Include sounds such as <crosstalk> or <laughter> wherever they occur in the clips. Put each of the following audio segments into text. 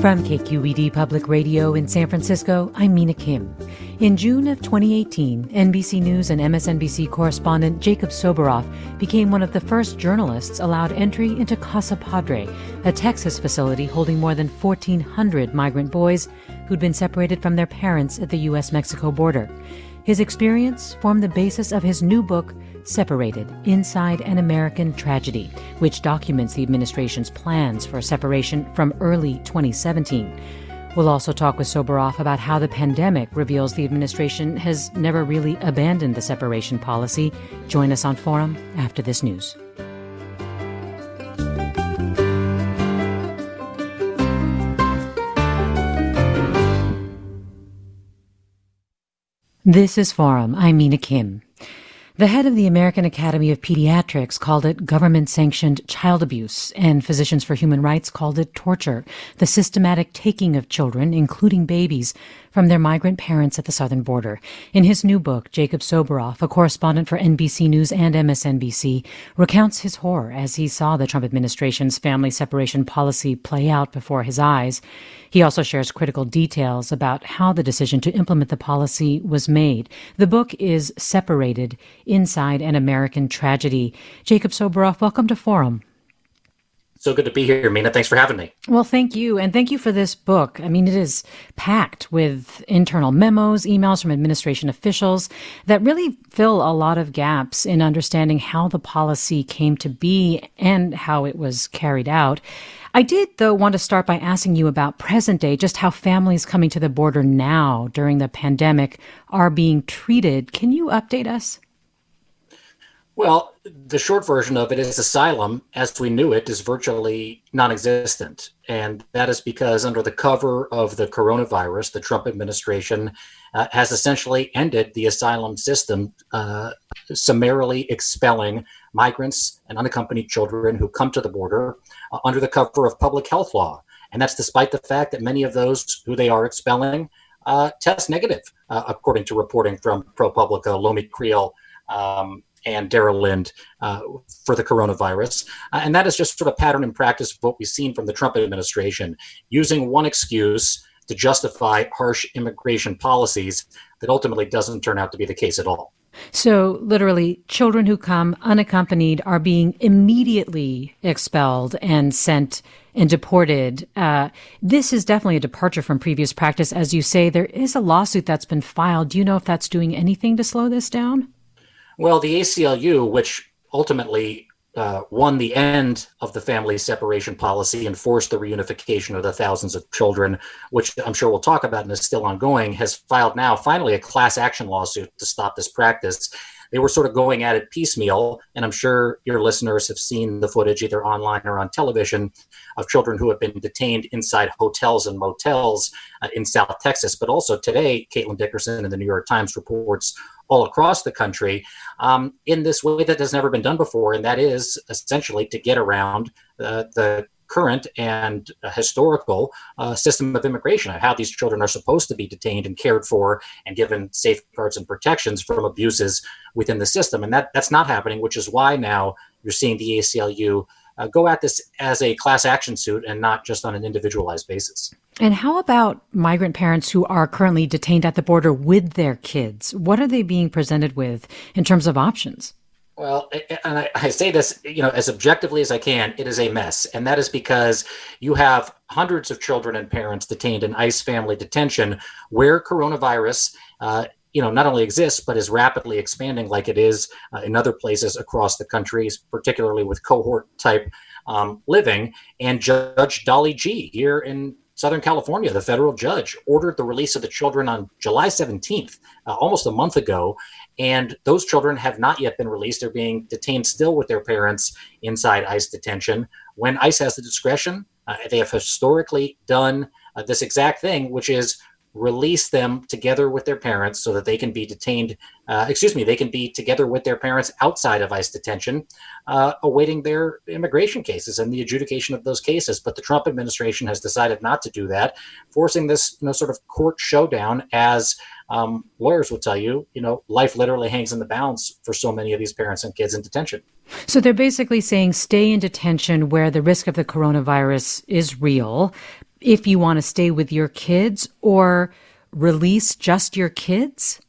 From KQED Public Radio in San Francisco, I'm Mina Kim. In June of 2018, NBC News and MSNBC correspondent Jacob Soboroff became one of the first journalists allowed entry into Casa Padre, a Texas facility holding more than 1,400 migrant boys who'd been separated from their parents at the U.S. Mexico border. His experience formed the basis of his new book, Separated Inside an American Tragedy, which documents the administration's plans for separation from early 2017. We'll also talk with Soboroff about how the pandemic reveals the administration has never really abandoned the separation policy. Join us on Forum after this news. This is Forum. I'm Mina Kim. The head of the American Academy of Pediatrics called it government sanctioned child abuse, and Physicians for Human Rights called it torture, the systematic taking of children, including babies, from their migrant parents at the southern border. In his new book, Jacob Soboroff, a correspondent for NBC News and MSNBC, recounts his horror as he saw the Trump administration's family separation policy play out before his eyes. He also shares critical details about how the decision to implement the policy was made. The book is Separated Inside an American Tragedy. Jacob Soboroff, welcome to Forum. So good to be here, Mina. Thanks for having me. Well, thank you. And thank you for this book. I mean, it is packed with internal memos, emails from administration officials that really fill a lot of gaps in understanding how the policy came to be and how it was carried out. I did, though, want to start by asking you about present day, just how families coming to the border now during the pandemic are being treated. Can you update us? Well, the short version of it is asylum, as we knew it, is virtually non existent. And that is because, under the cover of the coronavirus, the Trump administration uh, has essentially ended the asylum system, uh, summarily expelling migrants and unaccompanied children who come to the border uh, under the cover of public health law. And that's despite the fact that many of those who they are expelling uh, test negative, uh, according to reporting from ProPublica, Lomi Kriel. Um, and Dara Lind uh, for the coronavirus. Uh, and that is just sort of pattern and practice of what we've seen from the Trump administration, using one excuse to justify harsh immigration policies that ultimately doesn't turn out to be the case at all. So, literally, children who come unaccompanied are being immediately expelled and sent and deported. Uh, this is definitely a departure from previous practice. As you say, there is a lawsuit that's been filed. Do you know if that's doing anything to slow this down? Well, the ACLU, which ultimately uh, won the end of the family separation policy and forced the reunification of the thousands of children, which I'm sure we'll talk about and is still ongoing, has filed now finally a class action lawsuit to stop this practice. They were sort of going at it piecemeal, and I'm sure your listeners have seen the footage either online or on television of children who have been detained inside hotels and motels uh, in South Texas. But also today, Caitlin Dickerson in the New York Times reports all across the country um, in this way that has never been done before, and that is essentially to get around uh, the current and uh, historical uh, system of immigration, of how these children are supposed to be detained and cared for and given safeguards and protections from abuses within the system. And that, that's not happening, which is why now you're seeing the ACLU uh, go at this as a class action suit and not just on an individualized basis. And how about migrant parents who are currently detained at the border with their kids? What are they being presented with in terms of options? Well, and I, I, say this, you know, as objectively as I can, it is a mess. And that is because you have hundreds of children and parents detained in ICE family detention where coronavirus, uh, you know, not only exists, but is rapidly expanding like it is uh, in other places across the country, particularly with cohort type um, living. And Judge Dolly Gee here in Southern California, the federal judge ordered the release of the children on July 17th, uh, almost a month ago. And those children have not yet been released. They're being detained still with their parents inside ICE detention. When ICE has the discretion, uh, they have historically done uh, this exact thing, which is release them together with their parents so that they can be detained, uh, excuse me, they can be together with their parents outside of ICE detention, uh, awaiting their immigration cases and the adjudication of those cases. But the Trump administration has decided not to do that, forcing this you know, sort of court showdown as um, lawyers will tell you, you know, life literally hangs in the balance for so many of these parents and kids in detention. So they're basically saying stay in detention where the risk of the coronavirus is real, if you want to stay with your kids or release just your kids?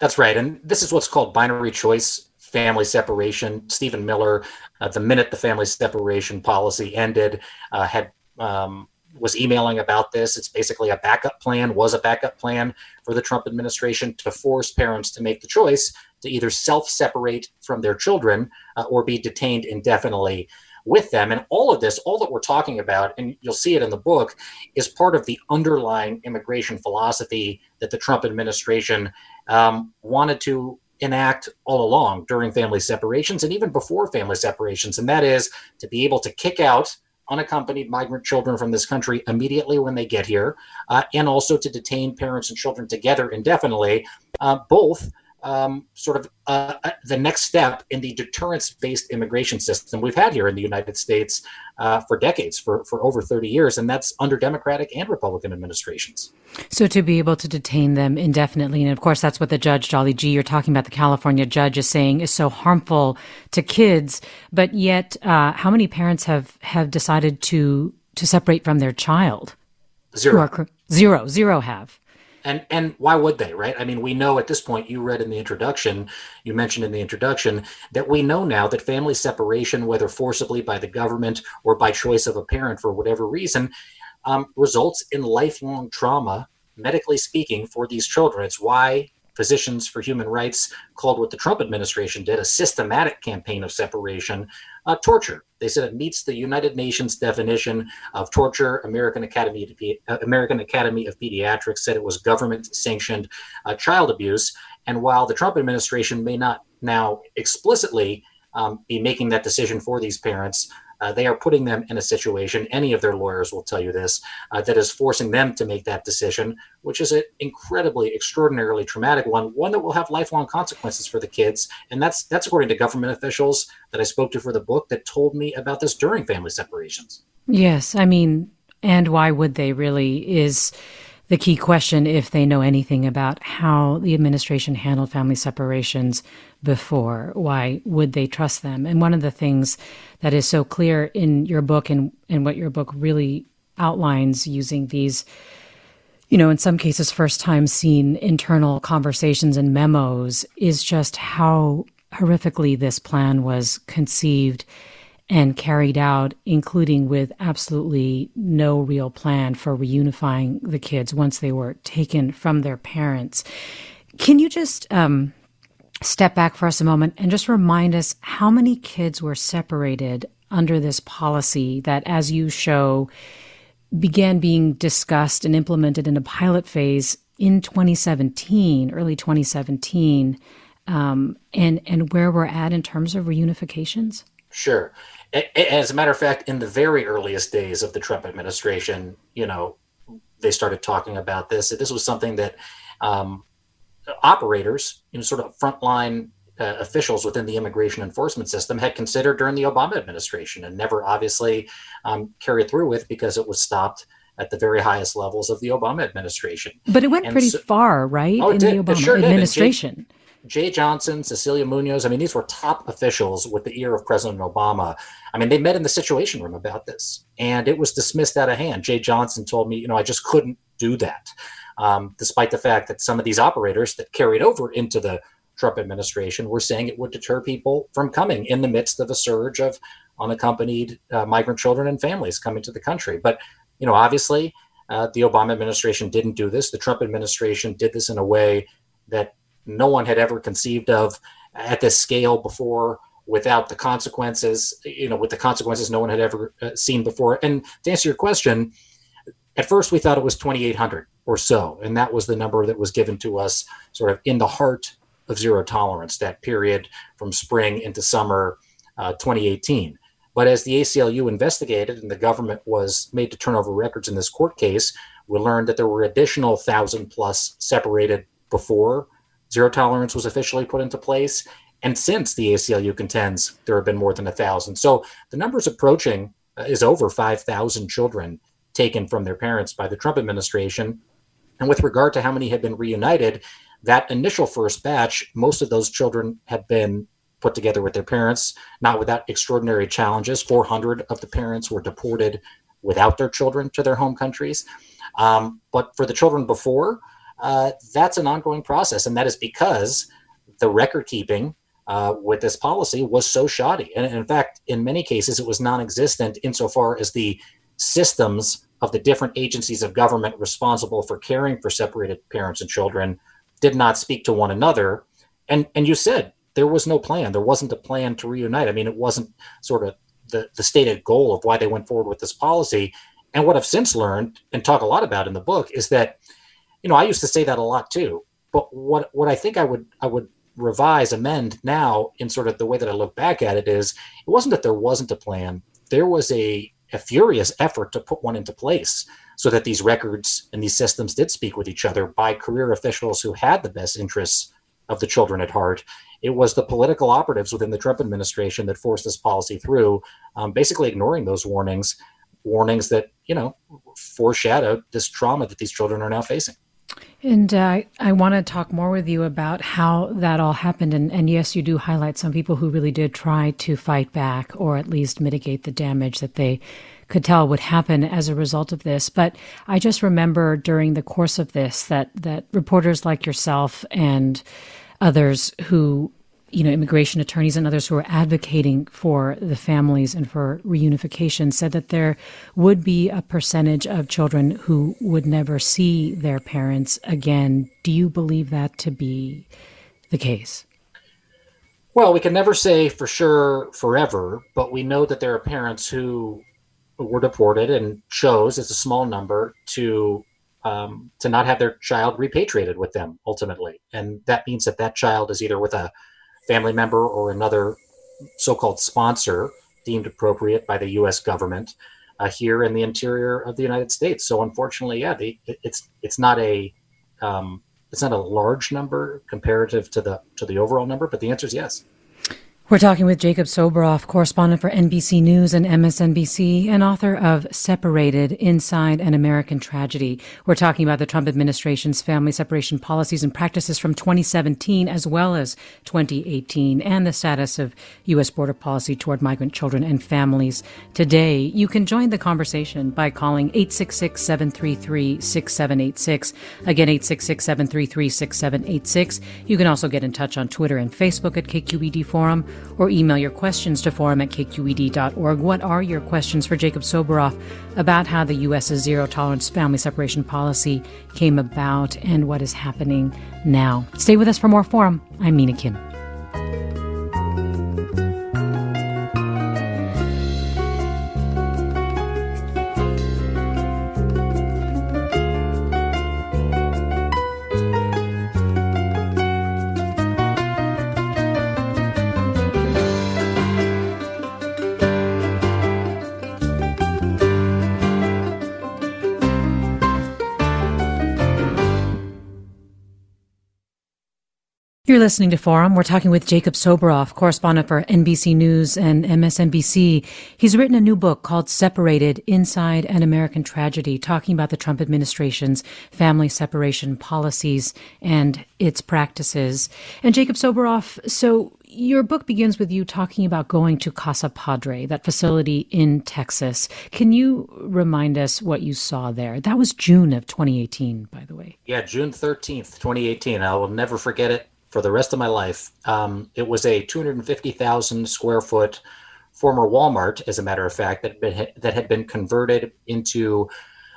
That's right. And this is what's called binary choice family separation. Stephen Miller, uh, the minute the family separation policy ended, uh, had um, was emailing about this. It's basically a backup plan, was a backup plan for the Trump administration to force parents to make the choice to either self separate from their children uh, or be detained indefinitely with them. And all of this, all that we're talking about, and you'll see it in the book, is part of the underlying immigration philosophy that the Trump administration um, wanted to enact all along during family separations and even before family separations. And that is to be able to kick out unaccompanied migrant children from this country immediately when they get here, uh, and also to detain parents and children together indefinitely, uh, both um, sort of uh, uh, the next step in the deterrence-based immigration system we've had here in the United States uh, for decades, for, for over 30 years, and that's under Democratic and Republican administrations. So to be able to detain them indefinitely, and of course that's what the judge Jolly G, you're talking about, the California judge is saying is so harmful to kids, but yet uh, how many parents have have decided to to separate from their child? Zero. Zero. Zero have and and why would they right i mean we know at this point you read in the introduction you mentioned in the introduction that we know now that family separation whether forcibly by the government or by choice of a parent for whatever reason um, results in lifelong trauma medically speaking for these children it's why Physicians for Human Rights called what the Trump administration did a systematic campaign of separation uh, torture. They said it meets the United Nations definition of torture. American Academy of, uh, American Academy of Pediatrics said it was government sanctioned uh, child abuse. And while the Trump administration may not now explicitly um, be making that decision for these parents, uh, they are putting them in a situation, any of their lawyers will tell you this, uh, that is forcing them to make that decision, which is an incredibly, extraordinarily traumatic one, one that will have lifelong consequences for the kids. And that's that's according to government officials that I spoke to for the book that told me about this during family separations. Yes, I mean, and why would they really is the key question if they know anything about how the administration handled family separations before. Why would they trust them? And one of the things that is so clear in your book and, and what your book really outlines using these, you know, in some cases, first time seen internal conversations and memos is just how horrifically this plan was conceived and carried out, including with absolutely no real plan for reunifying the kids once they were taken from their parents. Can you just um, step back for us a moment and just remind us how many kids were separated under this policy that, as you show, began being discussed and implemented in a pilot phase in 2017, early 2017, um, and and where we're at in terms of reunifications? Sure. As a matter of fact, in the very earliest days of the Trump administration, you know, they started talking about this. This was something that um, operators, you know, sort of frontline uh, officials within the immigration enforcement system had considered during the Obama administration and never obviously um, carried through with because it was stopped at the very highest levels of the Obama administration. But it went and pretty so, far, right? Oh, in did. the Obama sure administration. Jeh Johnson, Cecilia Munoz, I mean, these were top officials with the ear of President Obama. I mean, they met in the Situation Room about this, and it was dismissed out of hand. Jeh Johnson told me, you know, I just couldn't do that, um, despite the fact that some of these operators that carried over into the Trump administration were saying it would deter people from coming in the midst of a surge of unaccompanied uh, migrant children and families coming to the country. But, you know, obviously, uh, the Obama administration didn't do this. The Trump administration did this in a way that no one had ever conceived of at this scale before without the consequences, you know, with the consequences no one had ever uh, seen before. And to answer your question, at first we thought it was 2,800 or so. And that was the number that was given to us sort of in the heart of zero tolerance, that period from spring into summer uh, 2018. But as the ACLU investigated and the government was made to turn over records in this court case, we learned that there were additional thousand plus separated before zero tolerance was officially put into place. And since the ACLU contends there have been more than a thousand. So the numbers approaching uh, is over 5,000 children taken from their parents by the Trump administration. And with regard to how many have been reunited, that initial first batch, most of those children have been put together with their parents, not without extraordinary challenges. 400 of the parents were deported without their children to their home countries. Um, but for the children before, uh, that's an ongoing process. And that is because the record keeping uh, with this policy was so shoddy. And in fact, in many cases, it was non existent insofar as the systems of the different agencies of government responsible for caring for separated parents and children did not speak to one another. And, and you said there was no plan. There wasn't a plan to reunite. I mean, it wasn't sort of the, the stated goal of why they went forward with this policy. And what I've since learned and talk a lot about in the book is that, you know, I used to say that a lot too. But what what I think I would I would revise, amend now in sort of the way that I look back at it is it wasn't that there wasn't a plan. There was a a furious effort to put one into place so that these records and these systems did speak with each other by career officials who had the best interests of the children at heart. It was the political operatives within the Trump administration that forced this policy through, um, basically ignoring those warnings, warnings that, you know, foreshadowed this trauma that these children are now facing. And uh, I want to talk more with you about how that all happened. And, and, yes, you do highlight some people who really did try to fight back or at least mitigate the damage that they could tell would happen as a result of this. But I just remember during the course of this that that reporters like yourself and others who you know, immigration attorneys and others who are advocating for the families and for reunification said that there would be a percentage of children who would never see their parents again. Do you believe that to be the case? Well, we can never say for sure forever, but we know that there are parents who were deported and chose, as a small number, to um, to not have their child repatriated with them ultimately, and that means that that child is either with a family member or another so-called sponsor deemed appropriate by the U.S. government uh, here in the interior of the United States. So unfortunately, yeah, the, it's it's not a um, it's not a large number comparative to the to the overall number, but the answer is yes. We're talking with Jacob Soboroff, correspondent for NBC News and MSNBC, and author of Separated Inside an American Tragedy. We're talking about the Trump administration's family separation policies and practices from 2017 as well as 2018 and the status of U.S. border policy toward migrant children and families today. You can join the conversation by calling 866 733 6786. Again, 866 733 6786. You can also get in touch on Twitter and Facebook at KQED Forum or email your questions to forum at kqed.org. What are your questions for Jacob Soboroff about how the U.S.'s zero tolerance family separation policy came about and what is happening now? Stay with us for more Forum. I'm Mina Kim. You're listening to Forum. We're talking with Jacob Soboroff, correspondent for NBC News and MSNBC. He's written a new book called Separated Inside an American Tragedy, talking about the Trump administration's family separation policies and its practices. And Jacob Soboroff, so your book begins with you talking about going to Casa Padre, that facility in Texas. Can you remind us what you saw there? That was June of 2018, by the way. Yeah, June 13th, 2018. I will never forget it for the rest of my life. Um, it was a 250,000 square foot former Walmart, as a matter of fact, that been, that had been converted into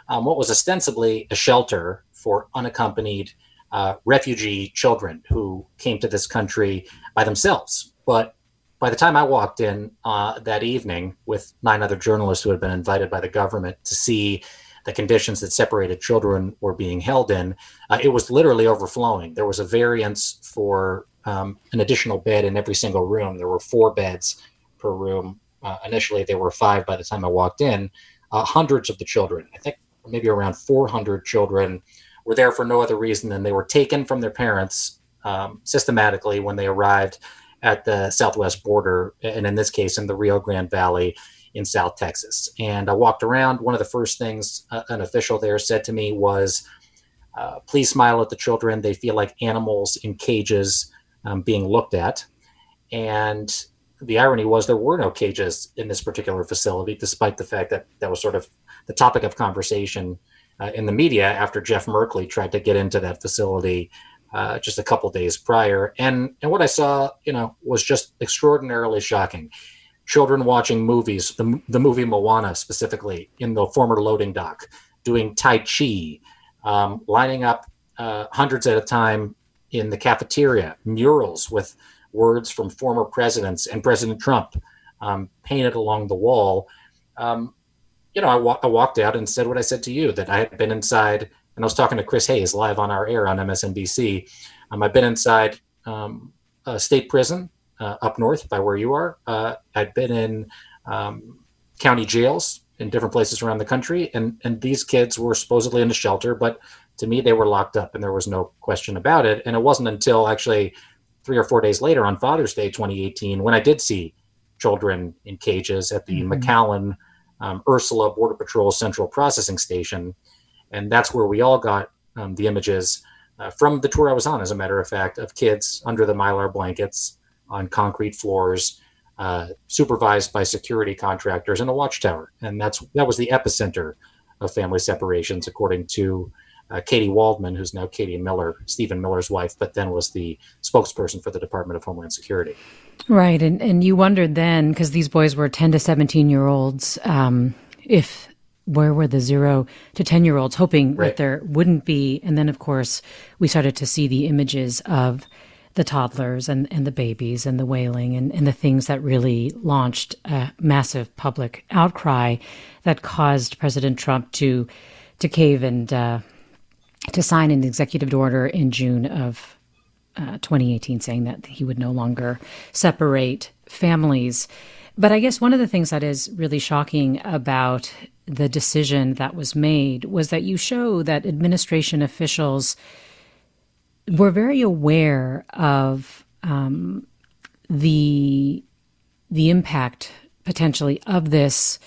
um, what was ostensibly a shelter for unaccompanied uh, refugee children who came to this country by themselves. But by the time I walked in uh, that evening with nine other journalists who had been invited by the government to see the conditions that separated children were being held in, uh, it was literally overflowing. There was a variance for um, an additional bed in every single room. There were four beds per room. Uh, initially, there were five by the time I walked in. Uh, hundreds of the children, I think maybe around 400 children, were there for no other reason than they were taken from their parents um, systematically when they arrived at the southwest border, and in this case, in the Rio Grande Valley in South Texas. And I walked around. One of the first things uh, an official there said to me was, uh, Please smile at the children. They feel like animals in cages um, being looked at. And the irony was there were no cages in this particular facility, despite the fact that that was sort of the topic of conversation uh, in the media after Jeff Merkley tried to get into that facility uh, just a couple days prior. And and what I saw, you know, was just extraordinarily shocking. Children watching movies, the, the movie Moana specifically, in the former loading dock, doing Tai Chi, um, lining up uh, hundreds at a time in the cafeteria, murals with words from former presidents and President Trump um, painted along the wall. Um, you know, I, wa- I walked out and said what I said to you that I had been inside and I was talking to Chris Hayes live on our air on MSNBC. Um, I've been inside um, a state prison up north by where you are. Uh, I'd been in um, county jails in different places around the country, and and these kids were supposedly in a shelter, but to me they were locked up, and there was no question about it. And it wasn't until actually three or four days later on Father's Day 2018 when I did see children in cages at the mm-hmm. McAllen um, Ursula Border Patrol Central Processing Station and that's where we all got um, the images uh, from the tour I was on, as a matter of fact, of kids under the mylar blankets on concrete floors, uh, supervised by security contractors in a watchtower, and that's that was the epicenter of family separations, according to uh, Katie Waldman, who's now Katie Miller, Stephen Miller's wife, but then was the spokesperson for the Department of Homeland Security. Right, and and you wondered then because these boys were ten to seventeen year olds, um, if where were the zero to 10 year olds hoping right. that there wouldn't be. And then, of course, we started to see the images of the toddlers and, and the babies and the wailing and, and the things that really launched a massive public outcry that caused President Trump to to cave and uh, to sign an executive order in June of uh, 2018 saying that he would no longer separate families. But I guess one of the things that is really shocking about the decision that was made was that you show that administration officials were very aware of um, the the impact potentially of this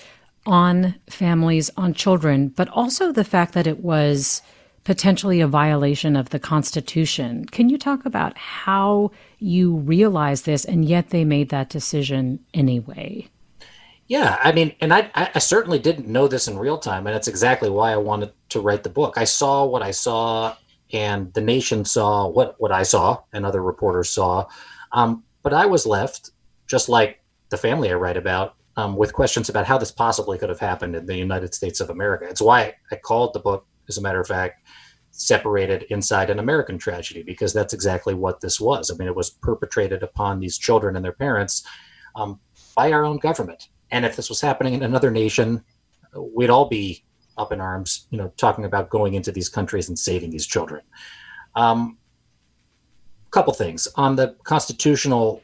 on families, on children, but also the fact that it was potentially a violation of the Constitution. Can you talk about how you realized this and yet they made that decision anyway? Yeah, I mean, and I, I certainly didn't know this in real time, and that's exactly why I wanted to write the book. I saw what I saw, and the nation saw what what I saw, and other reporters saw, um, but I was left, just like the family I write about, um, with questions about how this possibly could have happened in the United States of America. It's why I called the book, as a matter of fact, separated inside an American tragedy, because that's exactly what this was. I mean, it was perpetrated upon these children and their parents um, by our own government and if this was happening in another nation, we'd all be up in arms, you know, talking about going into these countries and saving these children. Um, couple things on the constitutional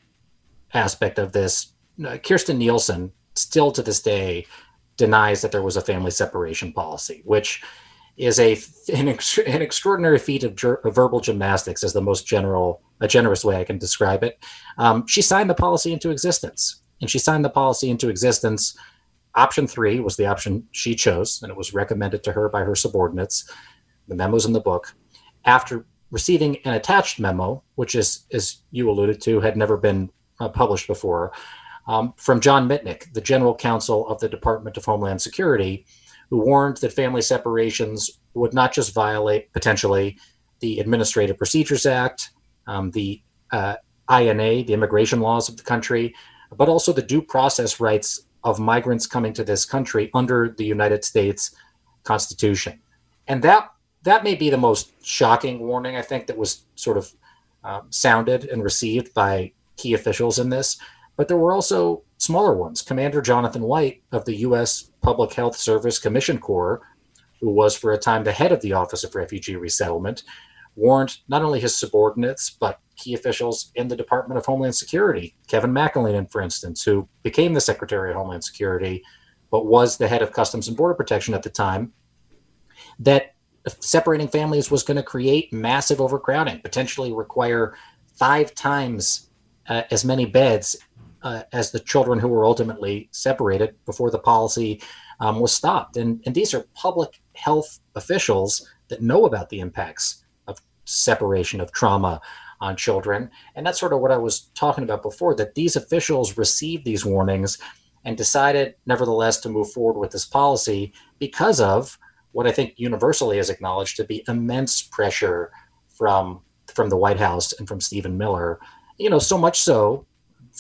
aspect of this. Kirstjen Nielsen still to this day denies that there was a family separation policy, which is a an, ex- an extraordinary feat of, ger- verbal gymnastics, as the most general, a generous way I can describe it. Um, she signed the policy into existence and she signed the policy into existence. Option three was the option she chose, and it was recommended to her by her subordinates. The memo's in the book. After receiving an attached memo, which is, as you alluded to, had never been uh, published before, um, from John Mitnick, the general counsel of the Department of Homeland Security, who warned that family separations would not just violate potentially the Administrative Procedures Act, um, the uh, INA, the immigration laws of the country, but also the due process rights of migrants coming to this country under the United States Constitution. And that that may be the most shocking warning I think that was sort of um, sounded and received by key officials in this. But there were also smaller ones. Commander Jonathan White of the U.S. Public Health Service Commission Corps, who was for a time the head of the Office of Refugee Resettlement, warned not only his subordinates, but key officials in the Department of Homeland Security. Kevin McAleenan, for instance, who became the Secretary of Homeland Security, but was the head of Customs and Border Protection at the time, that separating families was going to create massive overcrowding, potentially require five times uh, as many beds uh, as the children who were ultimately separated before the policy um, was stopped. And, and these are public health officials that know about the impacts of separation, of trauma on children. And that's sort of what I was talking about before that these officials received these warnings and decided, nevertheless, to move forward with this policy because of what I think universally is acknowledged to be immense pressure from from the White House and from Stephen Miller. You know, so much so,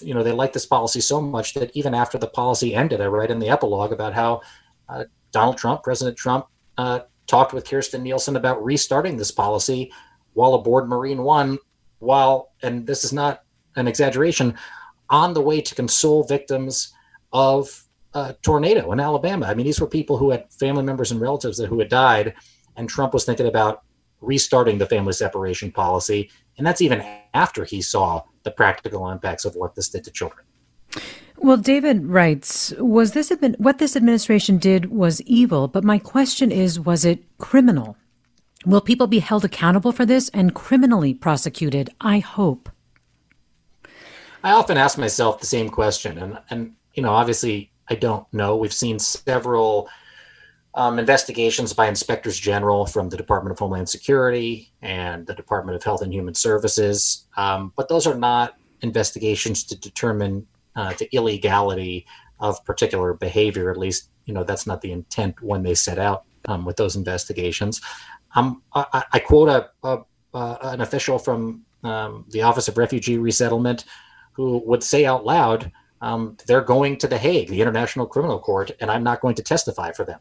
you know, they like this policy so much that even after the policy ended, I write in the epilogue about how uh, Donald Trump, President Trump, uh, talked with Kirstjen Nielsen about restarting this policy while aboard Marine One, while and this is not an exaggeration, on the way to console victims of a tornado in Alabama. I mean, these were people who had family members and relatives who had died, and Trump was thinking about restarting the family separation policy. And that's even after he saw the practical impacts of what this did to children. Well, David writes, was this what this administration did was evil, but my question is, was it criminal? Will people be held accountable for this and criminally prosecuted? I hope. I often ask myself the same question, and and you know, obviously, I don't know. We've seen several um, investigations by inspectors general from the Department of Homeland Security and the Department of Health and Human Services, um, but those are not investigations to determine uh, the illegality of particular behavior. At least, you know, that's not the intent when they set out um, with those investigations. Um, I, I, quote a, a an official from um, the Office of Refugee Resettlement who would say out loud um, they're going to The Hague, the International Criminal Court, and I'm not going to testify for them.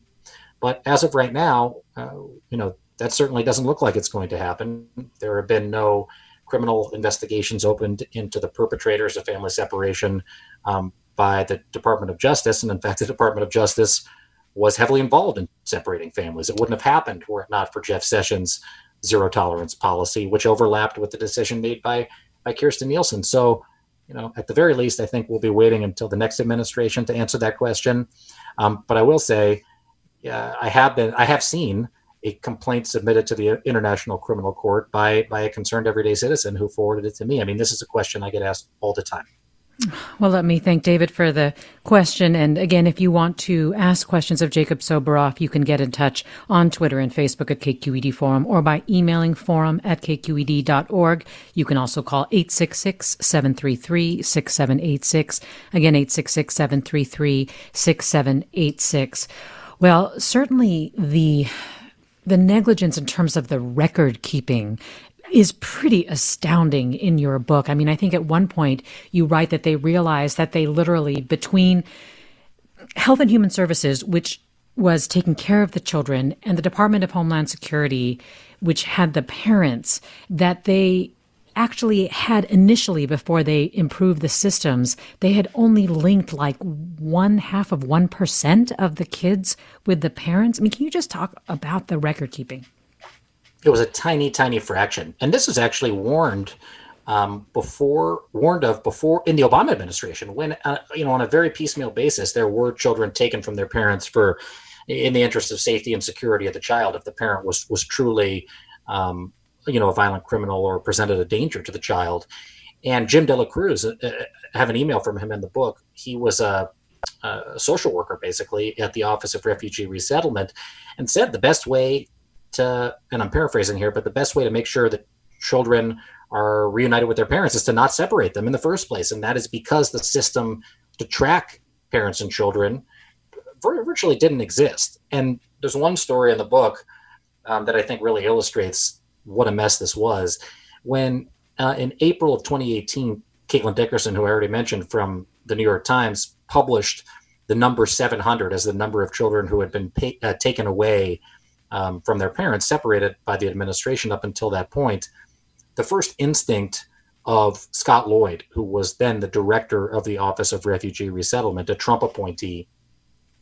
But as of right now, uh, you know, that certainly doesn't look like it's going to happen. There have been no criminal investigations opened into the perpetrators of family separation um, by the Department of Justice. And in fact, the Department of Justice was heavily involved in separating families. It wouldn't have happened were it not for Jeff Sessions' zero tolerance policy, which overlapped with the decision made by, by Kirstjen Nielsen. So you know, at the very least, I think we'll be waiting until the next administration to answer that question. Um, but I will say, yeah, I have been, I have seen a complaint submitted to the International Criminal Court by by a concerned everyday citizen who forwarded it to me. I mean, this is a question I get asked all the time. Well, let me thank David for the question. And again, if you want to ask questions of Jacob Soboroff, you can get in touch on Twitter and Facebook at KQED Forum or by emailing forum at kqed.org. You can also call 866 733 6786. Again, 866 733 6786. Well, certainly the the negligence in terms of the record keeping is pretty astounding in your book. I mean, I think at one point you write that they realized that they literally, between Health and Human Services, which was taking care of the children, and the Department of Homeland Security, which had the parents, that they actually had initially, before they improved the systems, they had only linked like one half of 1% of the kids with the parents. I mean, can you just talk about the record keeping? It was a tiny, tiny fraction. And this was actually warned um, before, warned of before in the Obama administration, when uh, you know on a very piecemeal basis, there were children taken from their parents for, in the interest of safety and security of the child, if the parent was was truly, um, you know, a violent criminal or presented a danger to the child. And Jim De La Cruz, uh, uh I have an email from him in the book. He was a a social worker basically at the Office of Refugee Resettlement and said the best way to, and I'm paraphrasing here, but the best way to make sure that children are reunited with their parents is to not separate them in the first place. And that is because the system to track parents and children virtually didn't exist. And there's one story in the book um, that I think really illustrates what a mess this was. When uh, in April of 2018, Caitlin Dickerson, who I already mentioned from the New York Times, published the number 700 as the number of children who had been pay, uh, taken away um, from their parents, separated by the administration up until that point. The first instinct of Scott Lloyd, who was then the director of the Office of Refugee Resettlement, a Trump appointee,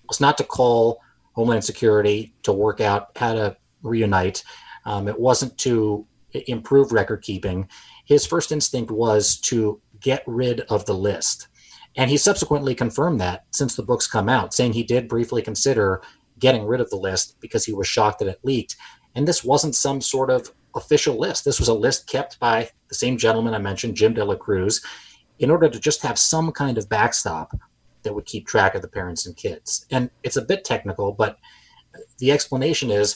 was not to call Homeland Security to work out how to reunite. Um, it wasn't to improve record keeping. His first instinct was to get rid of the list. And he subsequently confirmed that since the book's come out, saying he did briefly consider getting rid of the list because he was shocked that it leaked. And this wasn't some sort of official list. This was a list kept by the same gentleman I mentioned, Jim De La Cruz, in order to just have some kind of backstop that would keep track of the parents and kids. And it's a bit technical, but the explanation is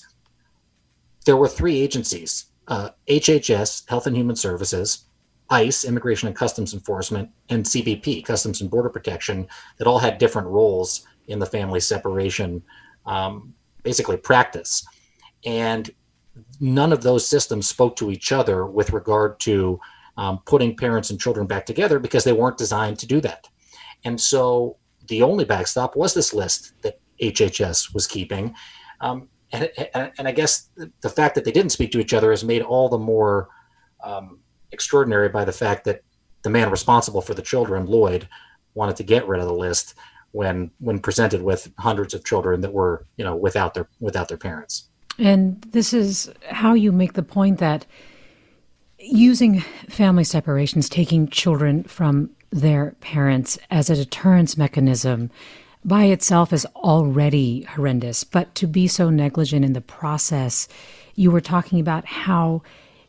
there were three agencies uh, HHS, Health and Human Services, ICE, Immigration and Customs Enforcement, and CBP, Customs and Border Protection, that all had different roles in the family separation, um, basically practice. And none of those systems spoke to each other with regard to um, putting parents and children back together because they weren't designed to do that. And so the only backstop was this list that HHS was keeping. Um, and, and, I guess the fact that they didn't speak to each other is made all the more um, extraordinary by the fact that the man responsible for the children, Lloyd, wanted to get rid of the list when when presented with hundreds of children that were you know without their without their parents. And this is how you make the point that using family separations, taking children from their parents as a deterrence mechanism by itself is already horrendous. But to be so negligent in the process, you were talking about how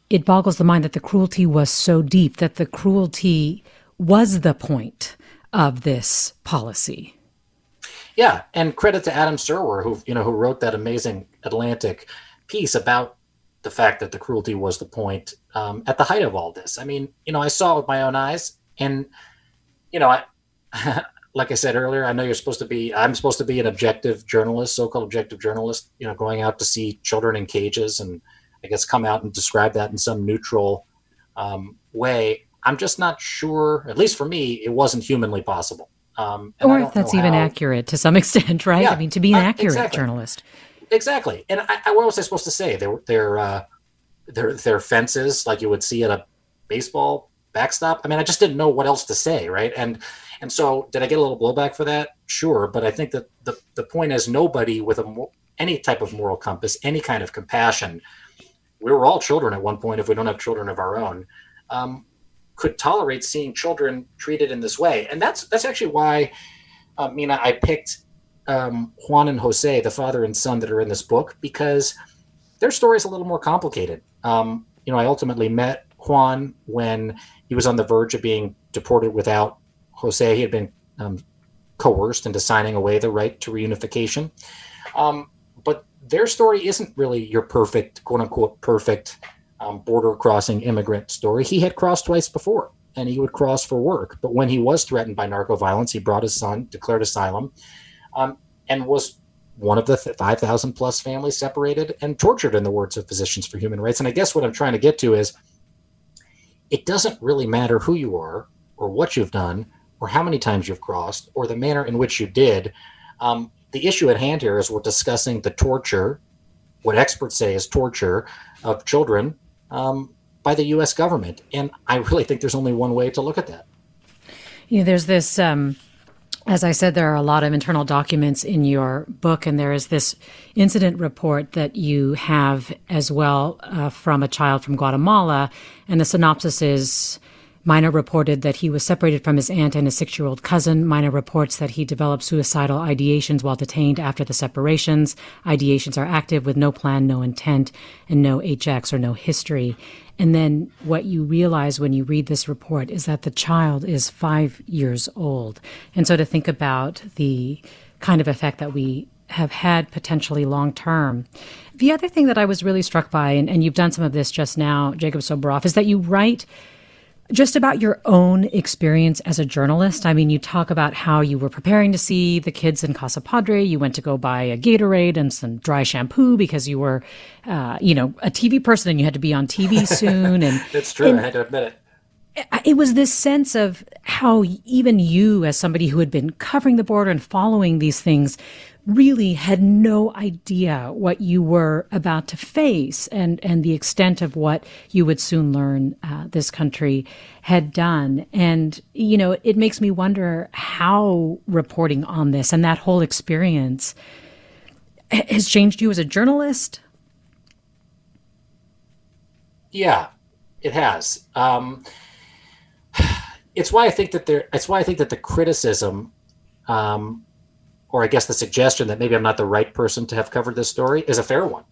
it boggles the mind that the cruelty was so deep, that the cruelty was the point of this policy. Yeah, and credit to Adam Serwer, who you know who wrote that amazing Atlantic piece about the fact that the cruelty was the point um, at the height of all this. I mean, you know, I saw it with my own eyes, and you know, I, <laughs> like I said earlier, I know you're supposed to be. I'm supposed to be an objective journalist, so-called objective journalist. You know, going out to see children in cages and I guess, come out and describe that in some neutral um, way. I'm just not sure, at least for me, it wasn't humanly possible. Um, or if that's even how, accurate to some <laughs> extent, right? Yeah, I mean, to be an uh, accurate exactly. journalist. Exactly. And I, I, what was I supposed to say? They're, they're, uh, they're, they're fences like you would see at a baseball backstop. I mean, I just didn't know what else to say, right? And and so, did I get a little blowback for that? Sure, but I think that the the point is, nobody with a any type of moral compass, any kind of compassion, we were all children at one point if we don't have children of our own um, could tolerate seeing children treated in this way. And that's that's actually why uh, mina i picked um, juan and jose the father and son that are in this book because their story is a little more complicated. Um, you know i ultimately met juan when he was on the verge of being deported without jose. He had been um, coerced into signing away the right to reunification. Um, but their story isn't really your perfect, quote unquote, perfect um, border crossing immigrant story. He had crossed twice before and he would cross for work. But when he was threatened by narco violence, he brought his son, declared asylum, um, and was one of the 5,000 plus families separated and tortured, in the words of Physicians for Human Rights. And I guess what I'm trying to get to is it doesn't really matter who you are or what you've done or how many times you've crossed or the manner in which you did. Um, the issue at hand here is we're discussing the torture, what experts say is torture of children um, by the U.S. government, and I really think there's only one way to look at that. You know, there's this. Um, as I said, there are a lot of internal documents in your book, and there is this incident report that you have as well uh, from a child from Guatemala, and the synopsis is Minor reported that he was separated from his aunt and his six year old cousin. Minor reports that he developed suicidal ideations while detained after the separations. Ideations are active with no plan, no intent, and no HX or no history. And then what you realize when you read this report is that the child is five years old. And so to think about the kind of effect that we have had potentially long term. The other thing that I was really struck by, and, and you've done some of this just now, Jacob Soboroff, is that you write just about your own experience as a journalist. I mean, you talk about how you were preparing to see the kids in Casa Padre. You went to go buy a Gatorade and some dry shampoo because you were, uh, you know, a TV person and you had to be on TV <laughs> soon. And it's true. And I had to admit it it was this sense of how even you, as somebody who had been covering the border and following these things, really had no idea what you were about to face and, and the extent of what you would soon learn uh, this country had done. And, you know, it makes me wonder how reporting on this and that whole experience has changed you as a journalist. Yeah, it has. Um, <sighs> it's why I think that there. It's why I think that the criticism um, or I guess the suggestion that maybe I'm not the right person to have covered this story is a fair one,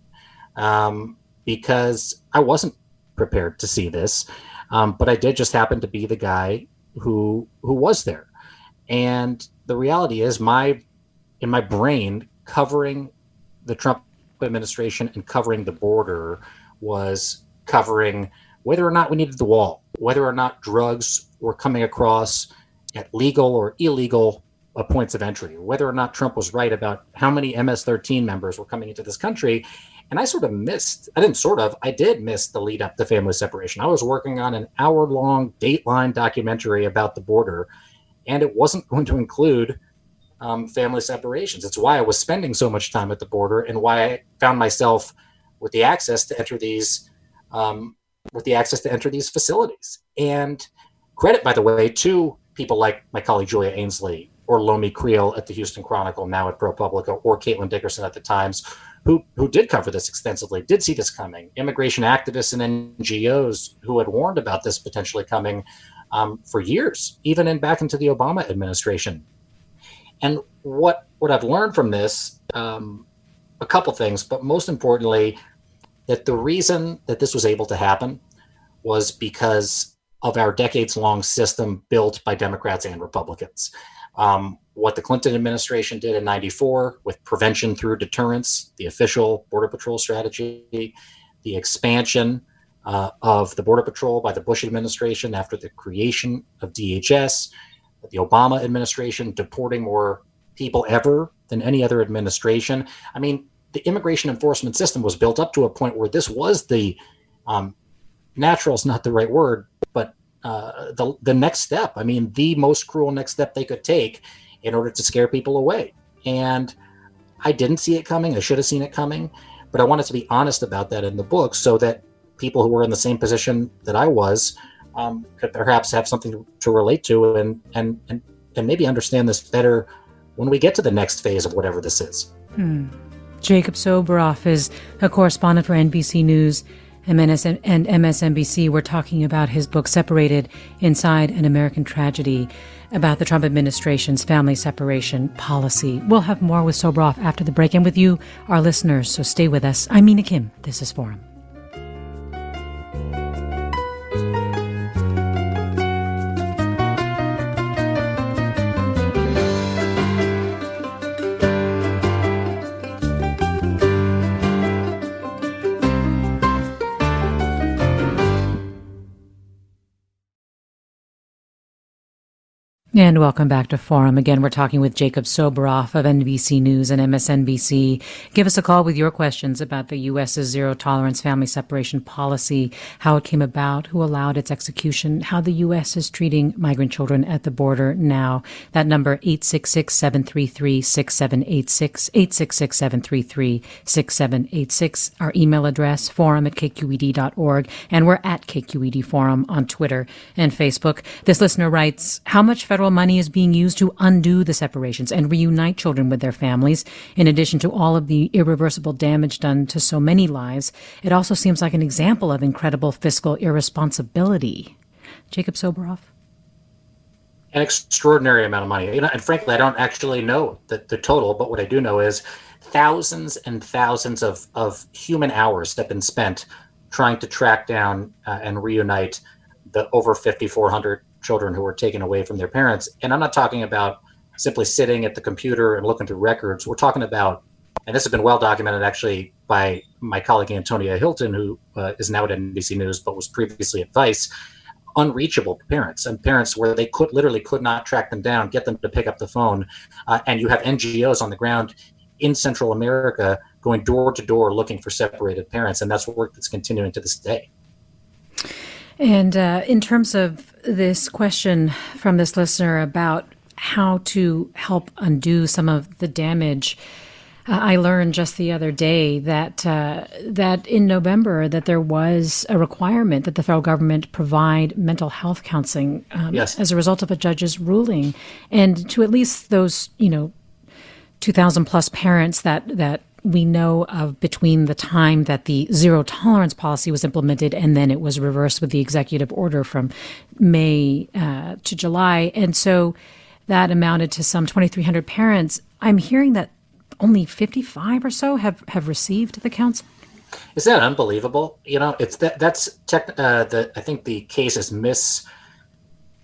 um, because I wasn't prepared to see this, um, but I did just happen to be the guy who who was there, and the reality is my in my brain covering the Trump administration and covering the border was covering whether or not we needed the wall, whether or not drugs were coming across at legal or illegal uh, points of entry, whether or not Trump was right about how many MS 13 members were coming into this country. And I sort of missed, I didn't sort of, I did miss the lead up to family separation. I was working on an hour long Dateline documentary about the border, and it wasn't <laughs> going to include um, family separations. It's why I was spending so much time at the border and why I found myself with the access to enter these. Um, with the access to enter these facilities. And credit, by the way, to people like my colleague Julia Ainsley or Lomi Kriel at the Houston Chronicle, now at ProPublica, or Caitlin Dickerson at the Times, who who did cover this extensively, did see this coming. Immigration activists and NGOs who had warned about this potentially coming um, for years, even in back into the Obama administration. And what what I've learned from this, um, a couple things, but most importantly, that the reason that this was able to happen was because of our decades long system built by Democrats and Republicans um, what the Clinton administration did in 94 with prevention through deterrence, the official Border Patrol strategy, the expansion uh, of the Border Patrol by the Bush administration after the creation of DHS, the Obama administration deporting more people ever than any other administration. I mean, the immigration enforcement system was built up to a point where this was the um, natural is not the right word, uh, the the next step. I mean, the most cruel next step they could take in order to scare people away. And I didn't see it coming. I should have seen it coming, but I wanted to be honest about that in the book so that people who were in the same position that I was um, could perhaps have something to relate to and and and and maybe understand this better when we get to the next phase of whatever this is. Hmm. Jacob Soboroff is a correspondent for NBC News MNS and MSNBC were talking about his book Separated Inside an American Tragedy about the Trump administration's family separation policy. We'll have more with Soboroff after the break and with you, our listeners, so stay with us. I'm Mina Kim. This is Forum. And welcome back to Forum. Again, we're talking with Jacob Soboroff of NBC News and MSNBC. Give us a call with your questions about the U.S.'s zero tolerance family separation policy, how it came about, who allowed its execution, how the U.S. is treating migrant children at the border now. That number, 866-733-6786, 866-733-6786. Our email address, forum at kqed.org. And we're at KQED Forum on Twitter and Facebook. This listener writes, how much federal federal money is being used to undo the separations and reunite children with their families. In addition to all of the irreversible damage done to so many lives, it also seems like an example of incredible fiscal irresponsibility. Jacob Soboroff. An extraordinary amount of money. You know, and frankly, I don't actually know the, the total, but what I do know is thousands and thousands of, of human hours have been spent trying to track down uh, and reunite the over 5,400 children who were taken away from their parents. And I'm not talking about simply sitting at the computer and looking through records. We're talking about, and this has been well documented actually by my colleague Antonia Hilton, who uh, is now at NBC News but was previously at Vice, unreachable parents and parents where they could literally could not track them down, get them to pick up the phone. Uh, and you have NGOs on the ground in Central America going door to door looking for separated parents. And that's work that's continuing to this day. And uh, in terms of this question from this listener about how to help undo some of the damage, uh, I learned just the other day that uh, that in November that there was a requirement that the federal government provide mental health counseling um, yes. as a result of a judge's ruling, and to at least those you know, two thousand plus parents that that we know of between the time that the zero tolerance policy was implemented and then it was reversed with the executive order from May uh, to July. And so that amounted to some 2,300 parents. I'm hearing that only 55 or so have, have received the counseling. Is that unbelievable? You know, it's that that's tech, uh, the I think the case is Miss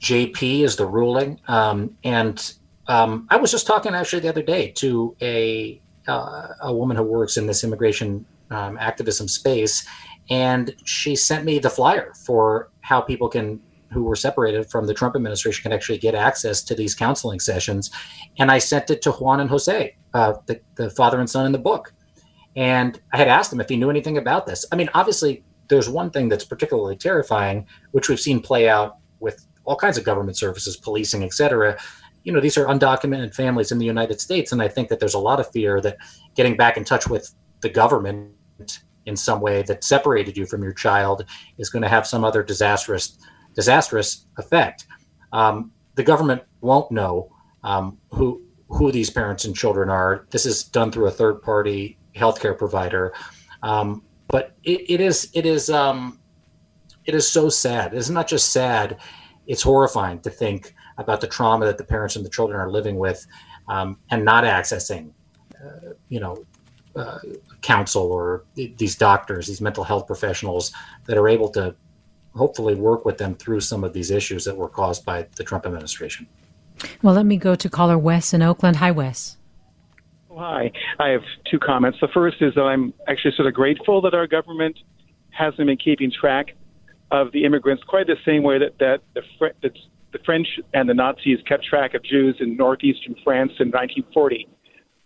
JP is the ruling, um, and um, I was just talking actually the other day to a uh, a woman who works in this immigration um, activism space, and she sent me the flyer for how people can who were separated from the Trump administration can actually get access to these counseling sessions. And I sent it to Juan and Jose, uh, the, the father and son in the book. And I had asked him if he knew anything about this. I mean, obviously, there's one thing that's particularly terrifying, which we've seen play out with all kinds of government services, policing, et cetera, you know, these are undocumented families in the United States. And I think that there's a lot of fear that getting back in touch with the government in some way that separated you from your child is going to have some other disastrous disastrous effect. Um, the government won't know um, who who these parents and children are. This is done through a third party healthcare provider, um, but it, it is it is um, it is so sad. It's not just sad; it's horrifying to think about the trauma that the parents and the children are living with um, and not accessing, uh, you know, uh, counsel or th- these doctors, these mental health professionals that are able to hopefully work with them through some of these issues that were caused by the Trump administration. Well, let me go to caller Wes in Oakland. Hi, Wes. Hi. I have two comments. The first is that I'm actually sort of grateful that our government hasn't been keeping track of the immigrants quite the same way that, that the, that the French and the Nazis kept track of Jews in northeastern France in 1940.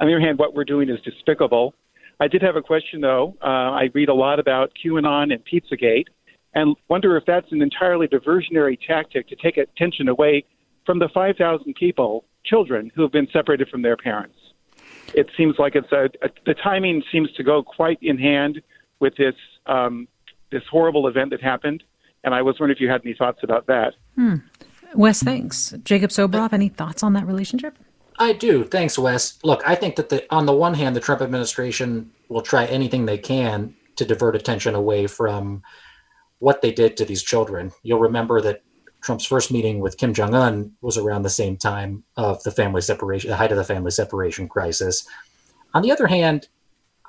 On the other hand, what we're doing is despicable. I did have a question, though. Uh, I read a lot about QAnon and Pizzagate and wonder if that's an entirely diversionary tactic to take attention away from the 5,000 people, children, who have been separated from their parents. It seems like it's a, a the timing seems to go quite in hand with this um, this horrible event that happened, and I was wondering if you had any thoughts about that. Hmm. Wes, thanks. Jacob Soboroff, any thoughts on that relationship? I do. Thanks, Wes. Look, I think that the, on the one hand, the Trump administration will try anything they can to divert attention away from what they did to these children. You'll remember that Trump's first meeting with Kim Jong Un was around the same time of the family separation, the height of the family separation crisis. On the other hand,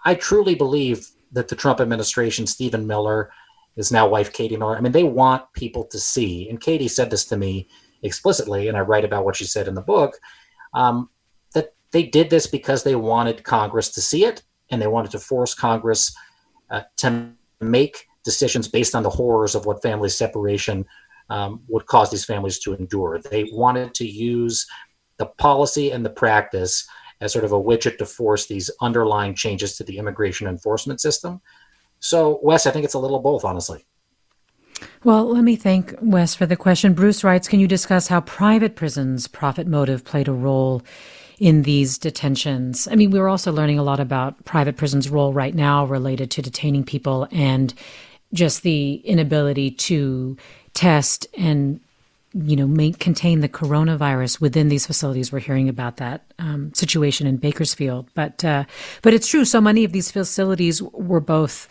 I truly believe that the Trump administration, Stephen Miller, his now wife Katie Miller. I mean, they want people to see, and Katie said this to me explicitly, and I write about what she said in the book, um, that they did this because they wanted Congress to see it, and they wanted to force Congress uh, to make decisions based on the horrors of what family separation um, would cause these families to endure. They wanted to use the policy and the practice as sort of a widget to force these underlying changes to the immigration enforcement system. So, Wes, I think it's a little both, honestly. Well, let me thank Wes for the question. Bruce writes Can you discuss how private prisons' profit motive played a role in these detentions? I mean, we're also learning a lot about private prisons' role right now related to detaining people and just the inability to test and you know, may contain the coronavirus within these facilities. We're hearing about that um, situation in Bakersfield, but uh, but it's true. So many of these facilities were both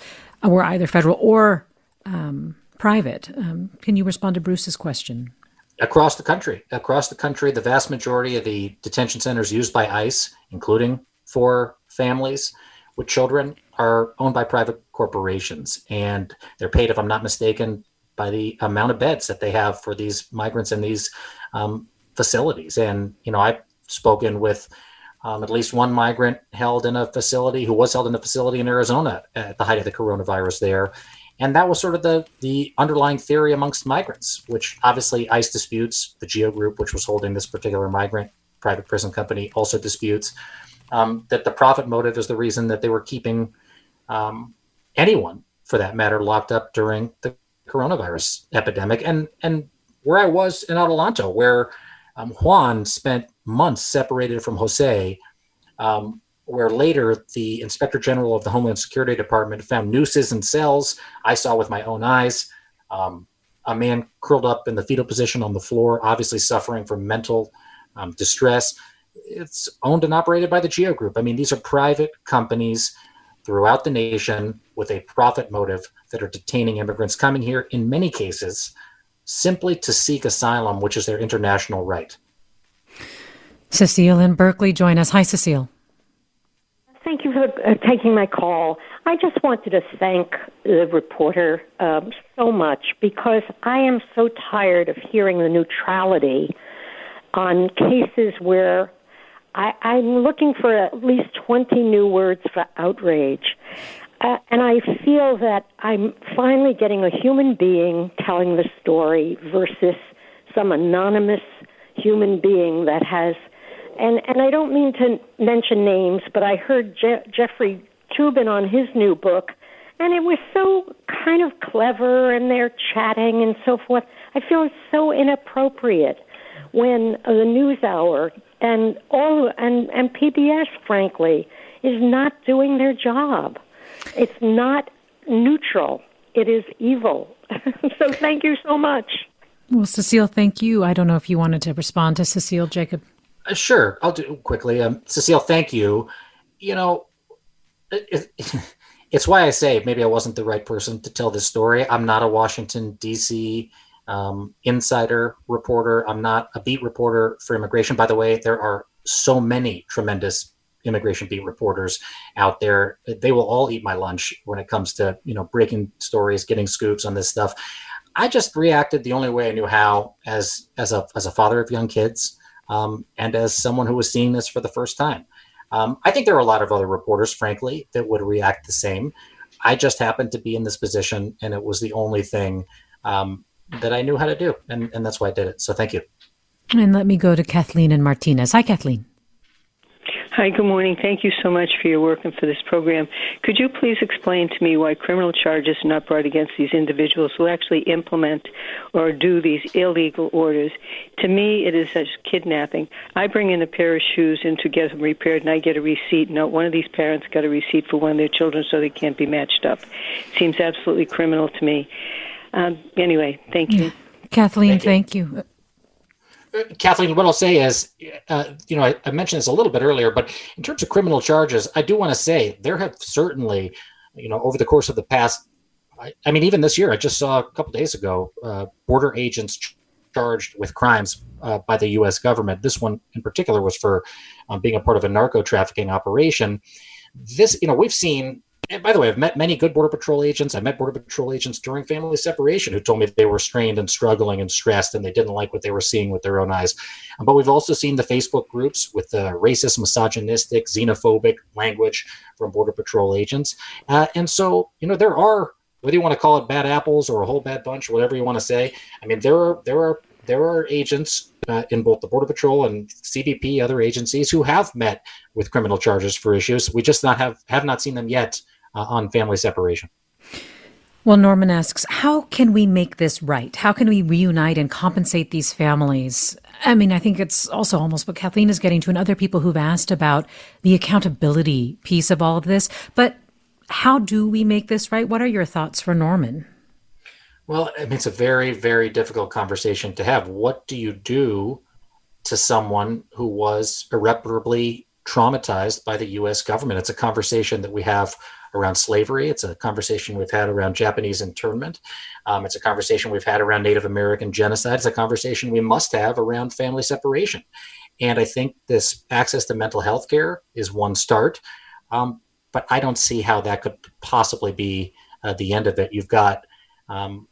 were either federal or um, private. Um, can you respond to Bruce's question? Across the country, across the country, the vast majority of the detention centers used by ICE, including for families with children, are owned by private corporations, and they're paid, if I'm not mistaken, by the amount of beds that they have for these migrants in these um, facilities. And you know, I've spoken with um, at least one migrant held in a facility who was held in a facility in Arizona at the height of the coronavirus there, And that was sort of the, the underlying theory amongst migrants, which obviously ICE disputes. The GEO group, which was holding this particular migrant private prison company, also disputes um, that the profit motive is the reason that they were keeping um, anyone, for that matter, locked up during the coronavirus epidemic. And, and where I was in Adelanto, where um, Juan spent months separated from Jose, um, where later the inspector general of the Homeland Security Department found nooses in cells. I saw with my own eyes um, a man curled up in the fetal position on the floor, obviously suffering from mental um, distress. It's owned and operated by the Geo Group. I mean, these are private companies throughout the nation with a profit motive that are detaining immigrants coming here in many cases simply to seek asylum, which is their international right. Cecile in Berkeley, join us. Hi, Cecile. Thank you for uh, taking my call. I just wanted to thank the reporter um, so much because I am so tired of hearing the neutrality on cases where I, I'm looking for at least 20 new words for outrage. Uh, and I feel that I'm finally getting a human being telling the story versus some anonymous human being that has. And, and I don't mean to mention names, but I heard Je- Jeffrey Toobin on his new book, and it was so kind of clever, and they're chatting and so forth. I feel it's so inappropriate when the News Hour and all and and PBS, frankly, is not doing their job. It's not neutral. It is evil. <laughs> so thank you so much. Well, Cecile, thank you. I don't know if you wanted to respond to Cecile, Jacob. Uh, sure, I'll do quickly. Um, Cecile, thank you. You know, it, it, <laughs> it's why I say maybe I wasn't the right person to tell this story. I'm not a Washington D.C um, insider reporter. I'm not a beat reporter for immigration. By the way, there are so many tremendous immigration beat reporters out there. They will all eat my lunch when it comes to you know breaking stories, getting scoops on this stuff. I just reacted the only way I knew how, as as a as a father of young kids, um, and as someone who was seeing this for the first time. Um, I think there are a lot of other reporters, frankly, that would react the same. I just happened to be in this position, and it was the only thing um, that I knew how to do, and, and that's why I did it. So thank you. And let me go to Kathleen and Martinez. Hi, Kathleen. Hi, good morning. Thank you so much for your work and for this program. Could you please explain to me why criminal charges are not brought against these individuals who actually implement or do these illegal orders? To me, it is such kidnapping. I bring in a pair of shoes in to get them repaired, and I get a receipt. No, one of these parents got a receipt for one of their children, so they can't be matched up. It seems absolutely criminal to me. Um, anyway, thank you. Kathleen, thank you. Thank you. Kathleen, what I'll say is, uh, you know, I, I, mentioned this a little bit earlier, but in terms of criminal charges, I do want to say there have certainly, you know, over the course of the past, I, I mean, even this year, I just saw a couple days ago, uh, border agents ch- charged with crimes uh, by the U.S. government. This one in particular was for um, being a part of a narco trafficking operation. This, you know, we've seen and by the way, I've met many good Border Patrol agents. I met Border Patrol agents during family separation who told me they were strained and struggling and stressed and they didn't like what they were seeing with their own eyes. But we've also seen the Facebook groups with the racist, misogynistic, xenophobic language from Border Patrol agents. Uh, and so, you know, there are, whether you want to call it bad apples or a whole bad bunch, whatever you want to say, I mean, there are, there are, there are agents uh, in both the Border Patrol and CBP, other agencies who have met with criminal charges for issues. We just not have have not seen them yet uh, on family separation. Well, Norman asks, how can we make this right? How can we reunite and compensate these families? I mean, I think it's also almost what Kathleen is getting to, and other people who've asked about the accountability piece of all of this. But how do we make this right? What are your thoughts for Norman? Well, I mean, it's a very, very difficult conversation to have. What do you do to someone who was irreparably traumatized by the US government? It's a conversation that we have around slavery. It's a conversation we've had around Japanese internment. Um, it's a conversation we've had around Native American genocide. It's a conversation we must have around family separation. And I think this access to mental health care is one start. Um, but I don't see how that could possibly be uh, the end of it. You've got, um,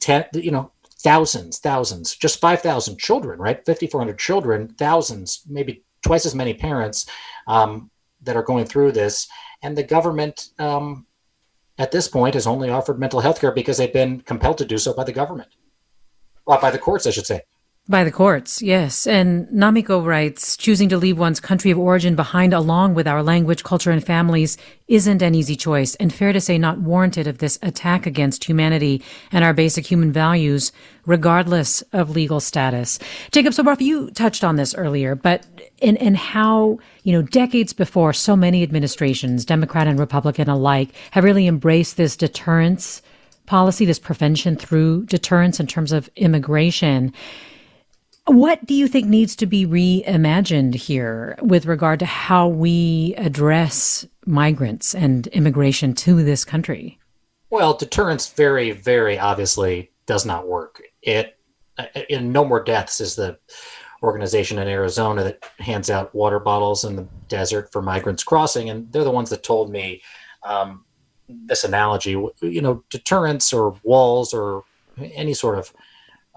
ten, you know, thousands, thousands, just 5,000 children, right? 5,400 children, thousands, maybe twice as many parents um, that are going through this and the government um, at this point has only offered mental health care because they've been compelled to do so by the government. Well, by the courts, I should say. By the courts, yes. And Namiko writes, choosing to leave one's country of origin behind along with our language, culture, and families isn't an easy choice, and fair to say not warranted of this attack against humanity and our basic human values, regardless of legal status. Jacob Soboroff, you touched on this earlier, but in, in how, you know, decades before, so many administrations, Democrat and Republican alike, have really embraced this deterrence policy, this prevention through deterrence in terms of immigration. What do you think needs to be reimagined here with regard to how we address migrants and immigration to this country? Well, deterrence very, very obviously does not work. It in No More Deaths is the organization in Arizona that hands out water bottles in the desert for migrants crossing, and they're the ones that told me um, this analogy. You know, deterrence or walls or any sort of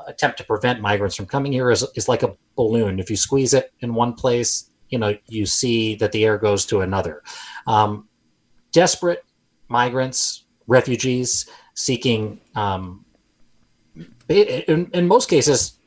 attempt to prevent migrants from coming here is, is like a balloon. If you squeeze it in one place, you know, you see that the air goes to another. Um, desperate migrants, refugees seeking, um, in, in, most cases,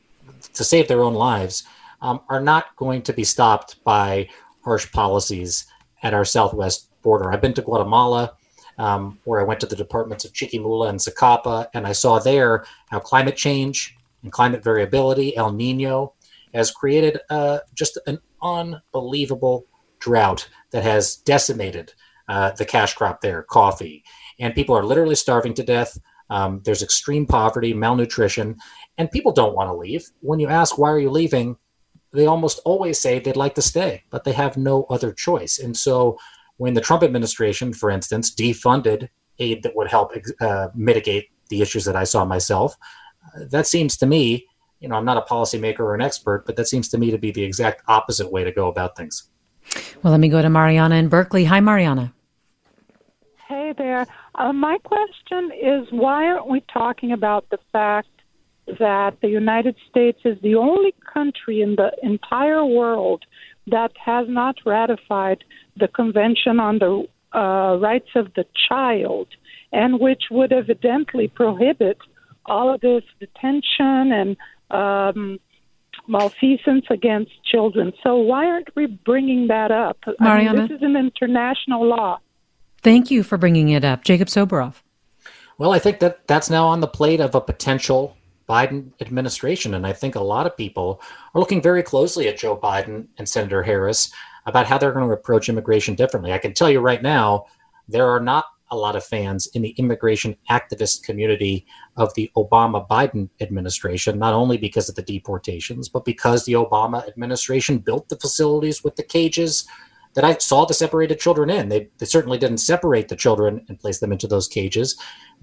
to save their own lives, um, are not going to be stopped by harsh policies at our southwest border. I've been to Guatemala. Um, where I went to the departments of Chiquimula and Zacapa, and I saw there how climate change and climate variability, El Nino, has created uh, just an unbelievable drought that has decimated uh, the cash crop there, coffee. And people are literally starving to death. Um, there's extreme poverty, malnutrition, and people don't want to leave. When you ask, why are you leaving? They almost always say they'd like to stay, but they have no other choice. And so when the Trump administration, for instance, defunded aid that would help uh, mitigate the issues that I saw myself, that seems to me, you know, I'm not a policymaker or an expert, but that seems to me to be the exact opposite way to go about things. Well, let me go to Mariana in Berkeley. Hi, Mariana. Hey there. Uh, my question is why aren't we talking about the fact that the United States is the only country in the entire world that has not ratified the Convention on the uh, Rights of the Child, and which would evidently prohibit all of this detention and um, malfeasance against children. So why aren't we bringing that up? Mariana, I mean, this is an international law. Thank you for bringing it up, Jacob Soboroff. Well, I think that that's now on the plate of a potential Biden administration, and I think a lot of people are looking very closely at Joe Biden and Senator Harris about how they're going to approach immigration differently. I can tell you right now, there are not a lot of fans in the immigration activist community of the Obama Biden administration, not only because of the deportations, but because the Obama administration built the facilities with the cages that I saw the separated children in. They, they certainly didn't separate the children and place them into those cages,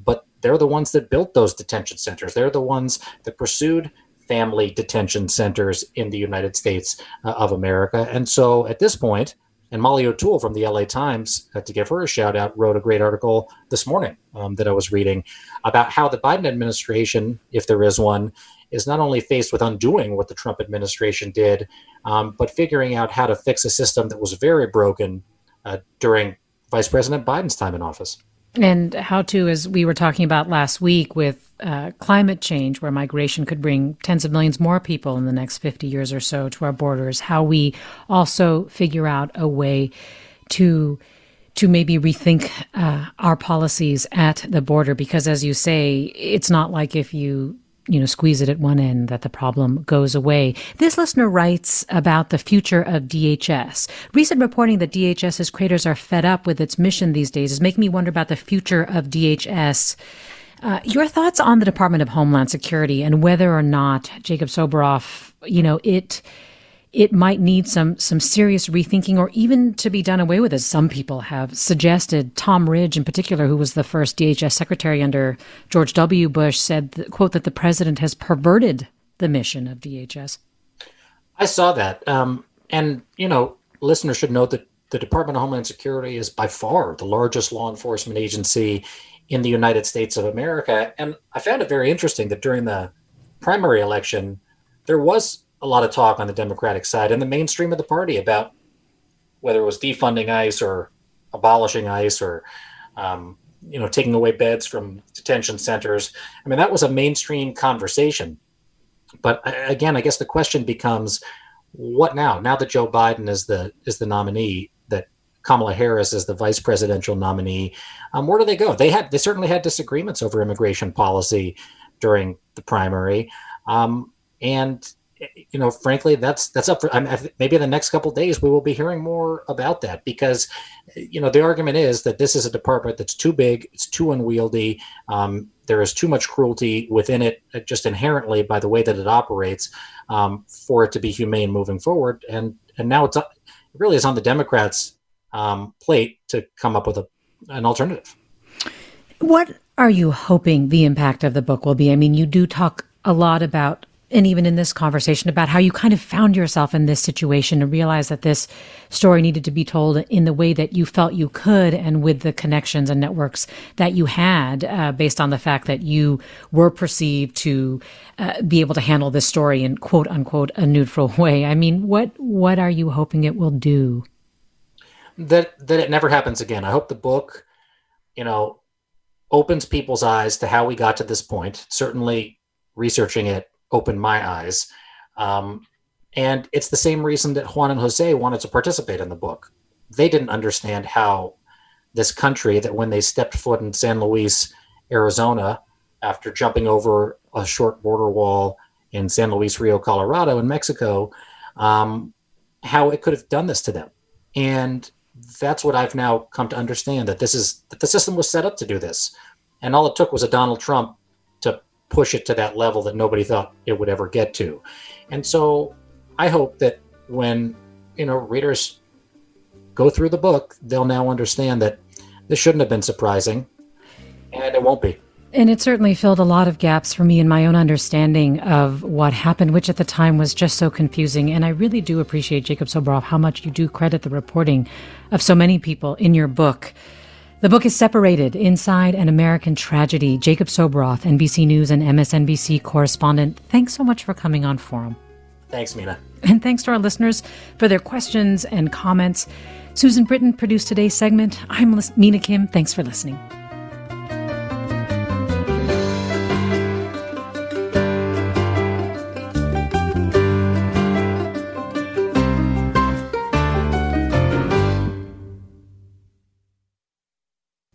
but they're the ones that built those detention centers. They're the ones that pursued family detention centers in the United States uh, of America. And so at this point, and Molly O'Toole from the LA Times, uh, to give her a shout out, wrote a great article this morning um, that I was reading about how the Biden administration, if there is one, is not only faced with undoing what the Trump administration did, um, but figuring out how to fix a system that was very broken uh, during Vice President Biden's time in office. And how to, as we were talking about last week with uh, climate change, where migration could bring tens of millions more people in the next 50 years or so to our borders, how we also figure out a way to to maybe rethink uh, our policies at the border. Because as you say it's not like if you you know, squeeze it at one end that the problem goes away. This listener writes about the future of DHS. Recent reporting that DHS's creators are fed up with its mission these days is making me wonder about the future of DHS. Uh, your thoughts on the Department of Homeland Security and whether or not Jacob Soboroff, you know, it it might need some some serious rethinking or even to be done away with, as some people have suggested. Tom Ridge, in particular, who was the first DHS secretary under George W. Bush, said, "quote that the president has perverted the mission of DHS." I saw that, um, and you know, listeners should know that the Department of Homeland Security is by far the largest law enforcement agency in the United States of America, and I found it very interesting that during the primary election, there was a lot of talk on the Democratic side and the mainstream of the party about whether it was defunding ICE or abolishing ICE or um, you know, taking away beds from detention centers. I mean, that was a mainstream conversation. But again, I guess the question becomes, what now? Now that Joe Biden is the is the nominee, that Kamala Harris is the vice presidential nominee, um, where do they go? They had they certainly had disagreements over immigration policy during the primary, um, and you know, frankly, that's that's up for I maybe in the next couple days we will be hearing more about that because, you know, the argument is that this is a department that's too big, it's too unwieldy, um, there is too much cruelty within it, uh, just inherently by the way that it operates, um, for it to be humane moving forward. And and now it's it really is on the Democrats' um, plate to come up with a an alternative. What are you hoping the impact of the book will be? I mean, you do talk a lot about and even in this conversation about how you kind of found yourself in this situation and realized that this story needed to be told in the way that you felt you could and with the connections and networks that you had uh, based on the fact that you were perceived to uh, be able to handle this story in quote unquote a neutral <laughs> way. I mean what what are you hoping it will do? That that it never happens again. I hope the book you know opens people's eyes to how we got to this point. Certainly researching it opened my eyes. Um, and it's the same reason that Juan and Jose wanted to participate in the book. They didn't understand how this country, that when they stepped foot in San Luis, Arizona, after jumping over a short border wall in San Luis Rio, Colorado, in Mexico, um, how it could have done this to them. And that's what I've now come to understand that this is that the system was set up to do this. And all it took was a Donald Trump push it to that level that nobody thought it would ever get to. And so I hope that when, you know, readers go through the book, they'll now understand that this shouldn't have been surprising and it won't be. And it certainly filled a lot of gaps for me in my own understanding of what happened, which at the time was just so confusing. And I really do appreciate, Jacob Soboroff, how much you do credit the reporting of so many people in your book. The book is separated inside an American tragedy. Jacob Soboroff, NBC News and MSNBC correspondent, thanks so much for coming on Forum. Thanks, Mina. And thanks to our listeners for their questions and comments. Susan Britton produced today's segment. I'm Mina Kim. Thanks for listening.